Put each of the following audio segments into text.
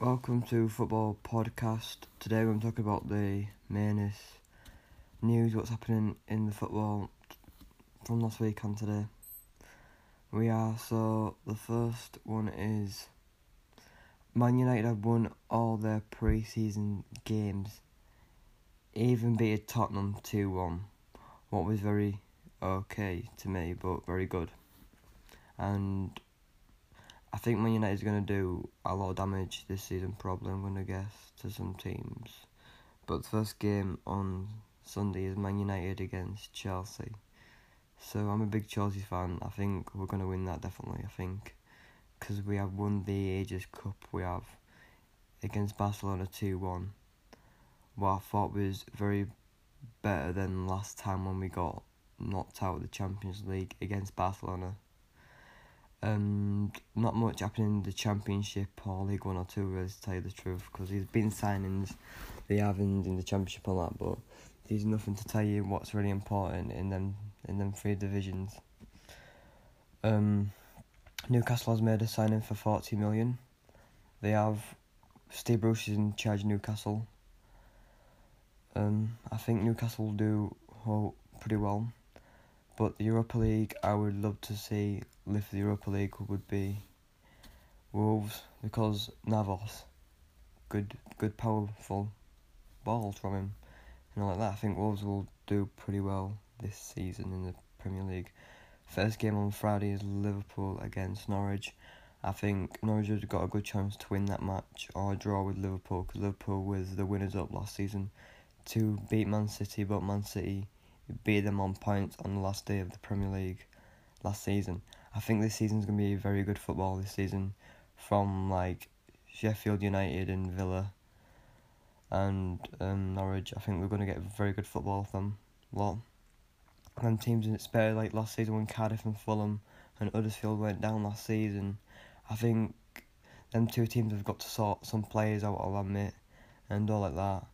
Welcome to Football Podcast. Today we're talking about the mainest news, what's happening in the football from last week and today. We are so the first one is Man United have won all their pre-season games, even beat Tottenham two one, what was very okay to me, but very good. And I think Man United is going to do a lot of damage this season, probably, I'm going to guess, to some teams. But the first game on Sunday is Man United against Chelsea. So I'm a big Chelsea fan. I think we're going to win that, definitely. I think. Because we have won the Ages Cup, we have against Barcelona 2 1. What I thought was very better than last time when we got knocked out of the Champions League against Barcelona and not much happening in the Championship or League One or Two, to tell you the truth, because there's been signings they haven't in the Championship and that, but there's nothing to tell you what's really important in them in them three divisions. Um, Newcastle has made a signing for forty million. They have Steve Bruce is in charge of Newcastle. Um, I think Newcastle will do pretty well. But the Europa League, I would love to see lift the Europa League would be Wolves because Neves, good, good, powerful balls from him, and all like that. I think Wolves will do pretty well this season in the Premier League. First game on Friday is Liverpool against Norwich. I think Norwich has got a good chance to win that match or draw with Liverpool because Liverpool was the winners up last season to beat Man City, but Man City beat them on points on the last day of the Premier League last season. I think this season's going to be very good football this season from like Sheffield United and Villa and um, Norwich. I think we're going to get very good football from a lot. And teams in better like last season when Cardiff and Fulham and Huddersfield went down last season. I think them two teams have got to sort some players out, I'll admit, and all like that.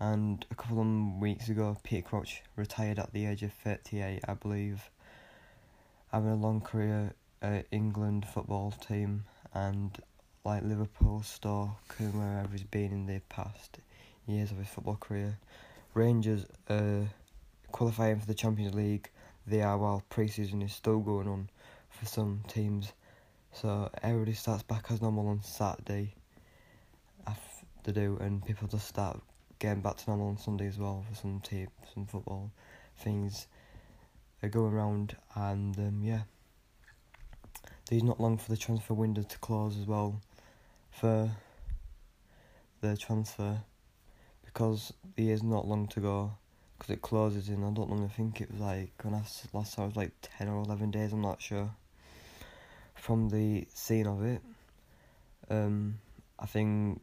And a couple of weeks ago, Peter Crouch retired at the age of 38, I believe. Having a long career at England football team and like Liverpool, Stoke, and wherever he's been in the past years of his football career. Rangers are qualifying for the Champions League. They are while pre-season is still going on for some teams. So everybody starts back as normal on Saturday. After do and people just start getting back to normal on Sunday as well for some team, some football things are going around, and um, yeah, there's not long for the transfer window to close as well for the transfer because the year's not long to go because it closes in. I don't know I think it was like when I last it was like 10 or 11 days I'm not sure from the scene of it. Um I think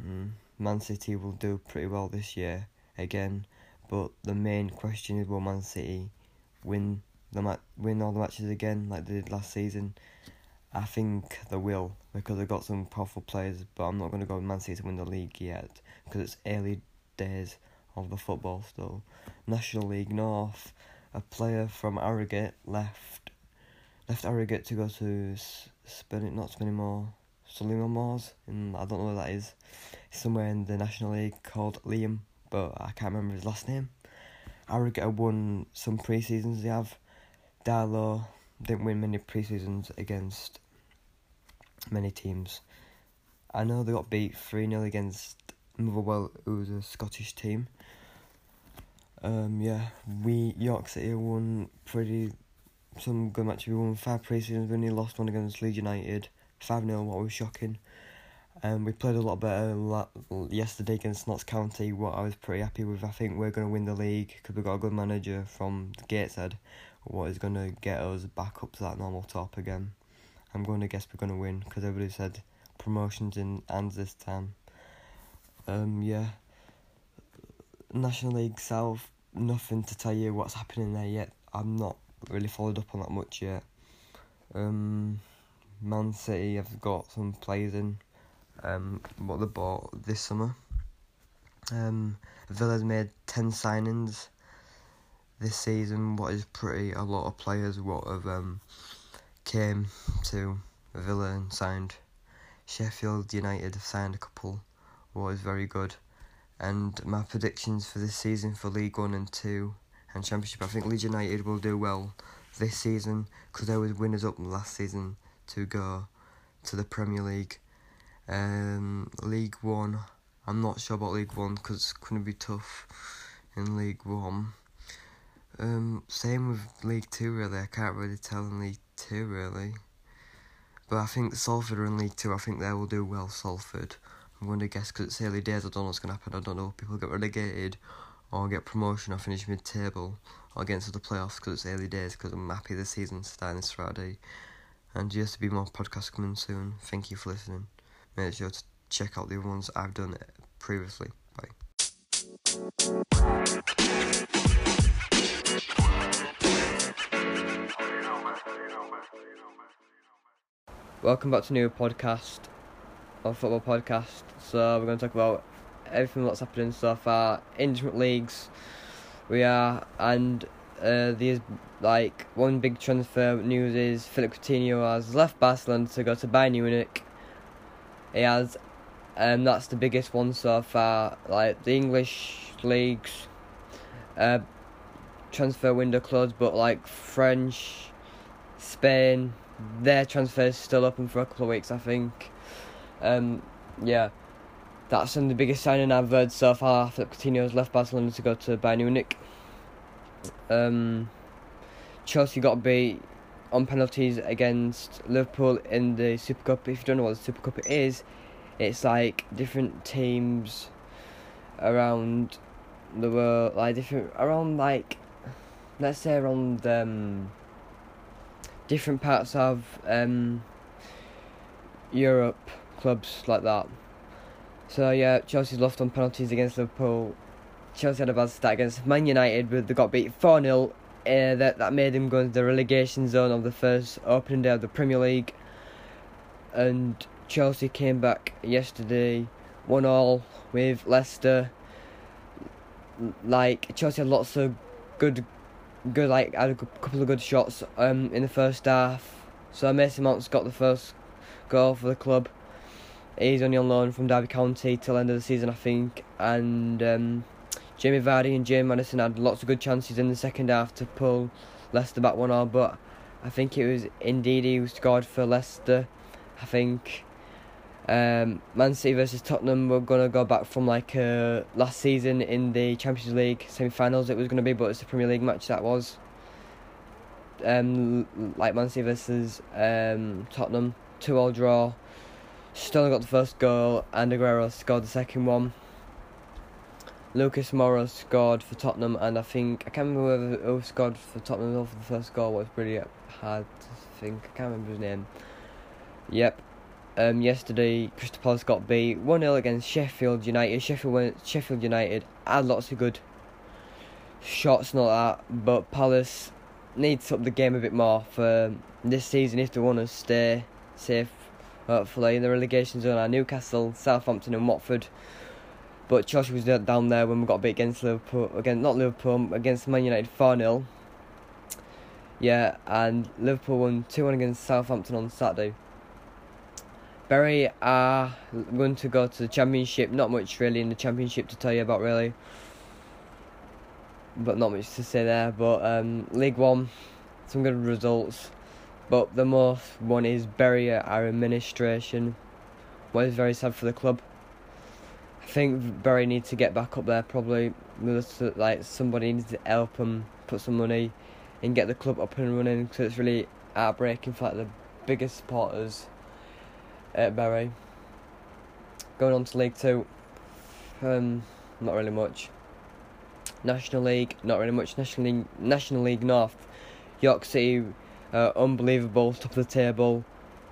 mm, Man City will do pretty well this year again, but the main question is will Man City win the ma- win all the matches again like they did last season? I think they will because they've got some powerful players, but I'm not going to go with Man City to win the league yet because it's early days of the football still. National League North, a player from Harrogate left left Harrogate to go to Spin not Spennymoor, Suleiman Moors, and I don't know where that is somewhere in the National League called Liam, but I can't remember his last name. Harrogate won some pre seasons they have. Darlo didn't win many pre seasons against many teams. I know they got beat 3 0 against Motherwell, who was a Scottish team. Um, yeah, we York City won pretty some good matches. We won five pre seasons, we only lost one against Leeds United. 5 0, what was shocking. Um, we played a lot better yesterday against Notts County, what I was pretty happy with. I think we're going to win the league because we've got a good manager from Gateshead, what is going to get us back up to that normal top again. I'm going to guess we're going to win because everybody said promotions in hands this time. Um, yeah. National League South, nothing to tell you what's happening there yet. I'm not really followed up on that much yet. Um, Man City have got some players in um, what they bought this summer. Um, Villa's made 10 signings this season, what is pretty a lot of players what have um, came to Villa and signed. Sheffield United have signed a couple, what is very good. And my predictions for this season for League One and Two and Championship, I think Leeds United will do well this season because they were winners up last season to go to the Premier League. Um, League One, I'm not sure about League One because it's going to be tough in League One. Um, same with League Two, really. I can't really tell in League Two, really. But I think Salford are in League Two. I think they will do well, Salford. I'm going to guess because it's early days. I don't know what's going to happen. I don't know if people get relegated or get promotion or finish mid table or get into the playoffs because it's early days because I'm happy the season's starting this Friday. And just to be more podcasts coming soon. Thank you for listening. Make sure to check out the other ones I've done previously. Bye. Welcome back to a new podcast, a football podcast. So we're going to talk about everything that's happening so far in different leagues. We are and uh, there's like one big transfer news is Philip Coutinho has left Barcelona to go to Bayern Munich. He has, and um, that's the biggest one so far. Like the English leagues, uh, transfer window closed, but like French, Spain their transfers still open for a couple of weeks, I think. Um, yeah, that's the biggest signing I've heard so far. Philip Coutinho has left Barcelona to go to Bayern Munich. Um, Chelsea got beat on penalties against Liverpool in the Super Cup. If you don't know what the Super Cup is, it's like different teams around the world, like different around like let's say around um different parts of um, Europe clubs like that. So yeah, Chelsea's lost on penalties against Liverpool. Chelsea had a bad start against Man United, but they got beat four 0 uh, that that made them go into the relegation zone of the first opening day of the Premier League. And Chelsea came back yesterday, one all with Leicester. Like Chelsea had lots of good good like had a couple of good shots um in the first half. So Mason Mount's got the first goal for the club. He's only on loan from Derby County till end of the season, I think. And um, Jamie Vardy and James Maddison had lots of good chances in the second half to pull Leicester back one all, but I think it was Ndidi who scored for Leicester. I think um, Man City versus Tottenham were gonna go back from like uh, last season in the Champions League semi-finals. It was gonna be, but it's a Premier League match that was. Um, like Man City versus um, Tottenham, two-all draw. Sterling got the first goal, and Aguero scored the second one. Lucas Moura scored for Tottenham, and I think I can't remember who scored for Tottenham for the first goal. Was pretty hard to think. I can't remember his name. Yep, um, yesterday, Crystal Palace got beat 1 0 against Sheffield United. Sheffield, went, Sheffield United had lots of good shots and all that, but Palace needs to up the game a bit more for this season if they want to stay safe, hopefully, in the relegation zone are Newcastle, Southampton, and Watford. But Chelsea was down there when we got beat against Liverpool, again not Liverpool, against Man United 4 0. Yeah, and Liverpool won 2 1 against Southampton on Saturday. Bury are going to go to the championship. Not much really in the championship to tell you about, really. But not much to say there. But um, League One, some good results. But the most one is Bury our administration. What is very sad for the club. I think Bury need to get back up there. Probably like somebody needs to help them put some money and get the club up and running. Because it's really heartbreaking for like the biggest supporters at Bury. Going on to League Two, um, not really much. National League, not really much. National League, National League North, York City, uh, unbelievable top of the table,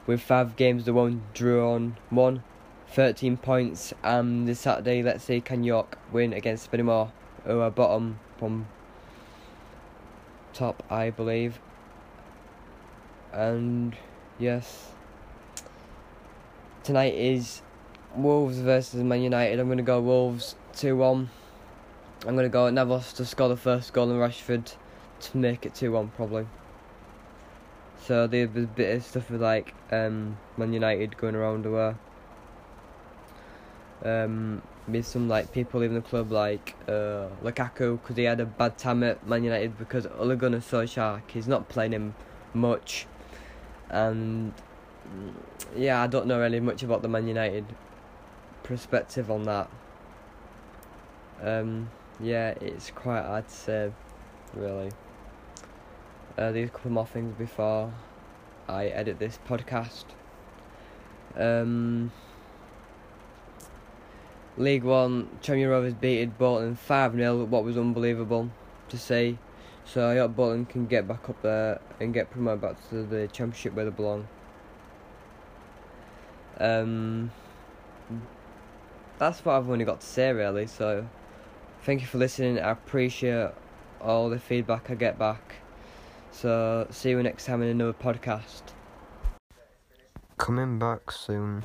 with five games the one drew on one, 13 points. And this Saturday, let's see can York win against Spennymoor, who are bottom from top, I believe. And yes tonight is Wolves versus Man United. I'm going to go Wolves 2 1. I'm going to go Neves to score the first goal and Rashford to make it 2 1 probably. So there was a bit of stuff with like um, Man United going around the where um, with some like people in the club like uh, Lukaku because he had a bad time at Man United because Ole Gunnar Solskjaer he's not playing him much, and yeah I don't know really much about the Man United perspective on that. Um, yeah, it's quite hard to say, really. Uh, these couple more things before I edit this podcast. Um, League One, Tranmere Rovers beated Bolton 5 0, what was unbelievable to see. So I hope Bolton can get back up there and get promoted back to the Championship where they belong. Um, that's what I've only got to say really. So thank you for listening. I appreciate all the feedback I get back. So see you next time in another podcast. Coming back soon.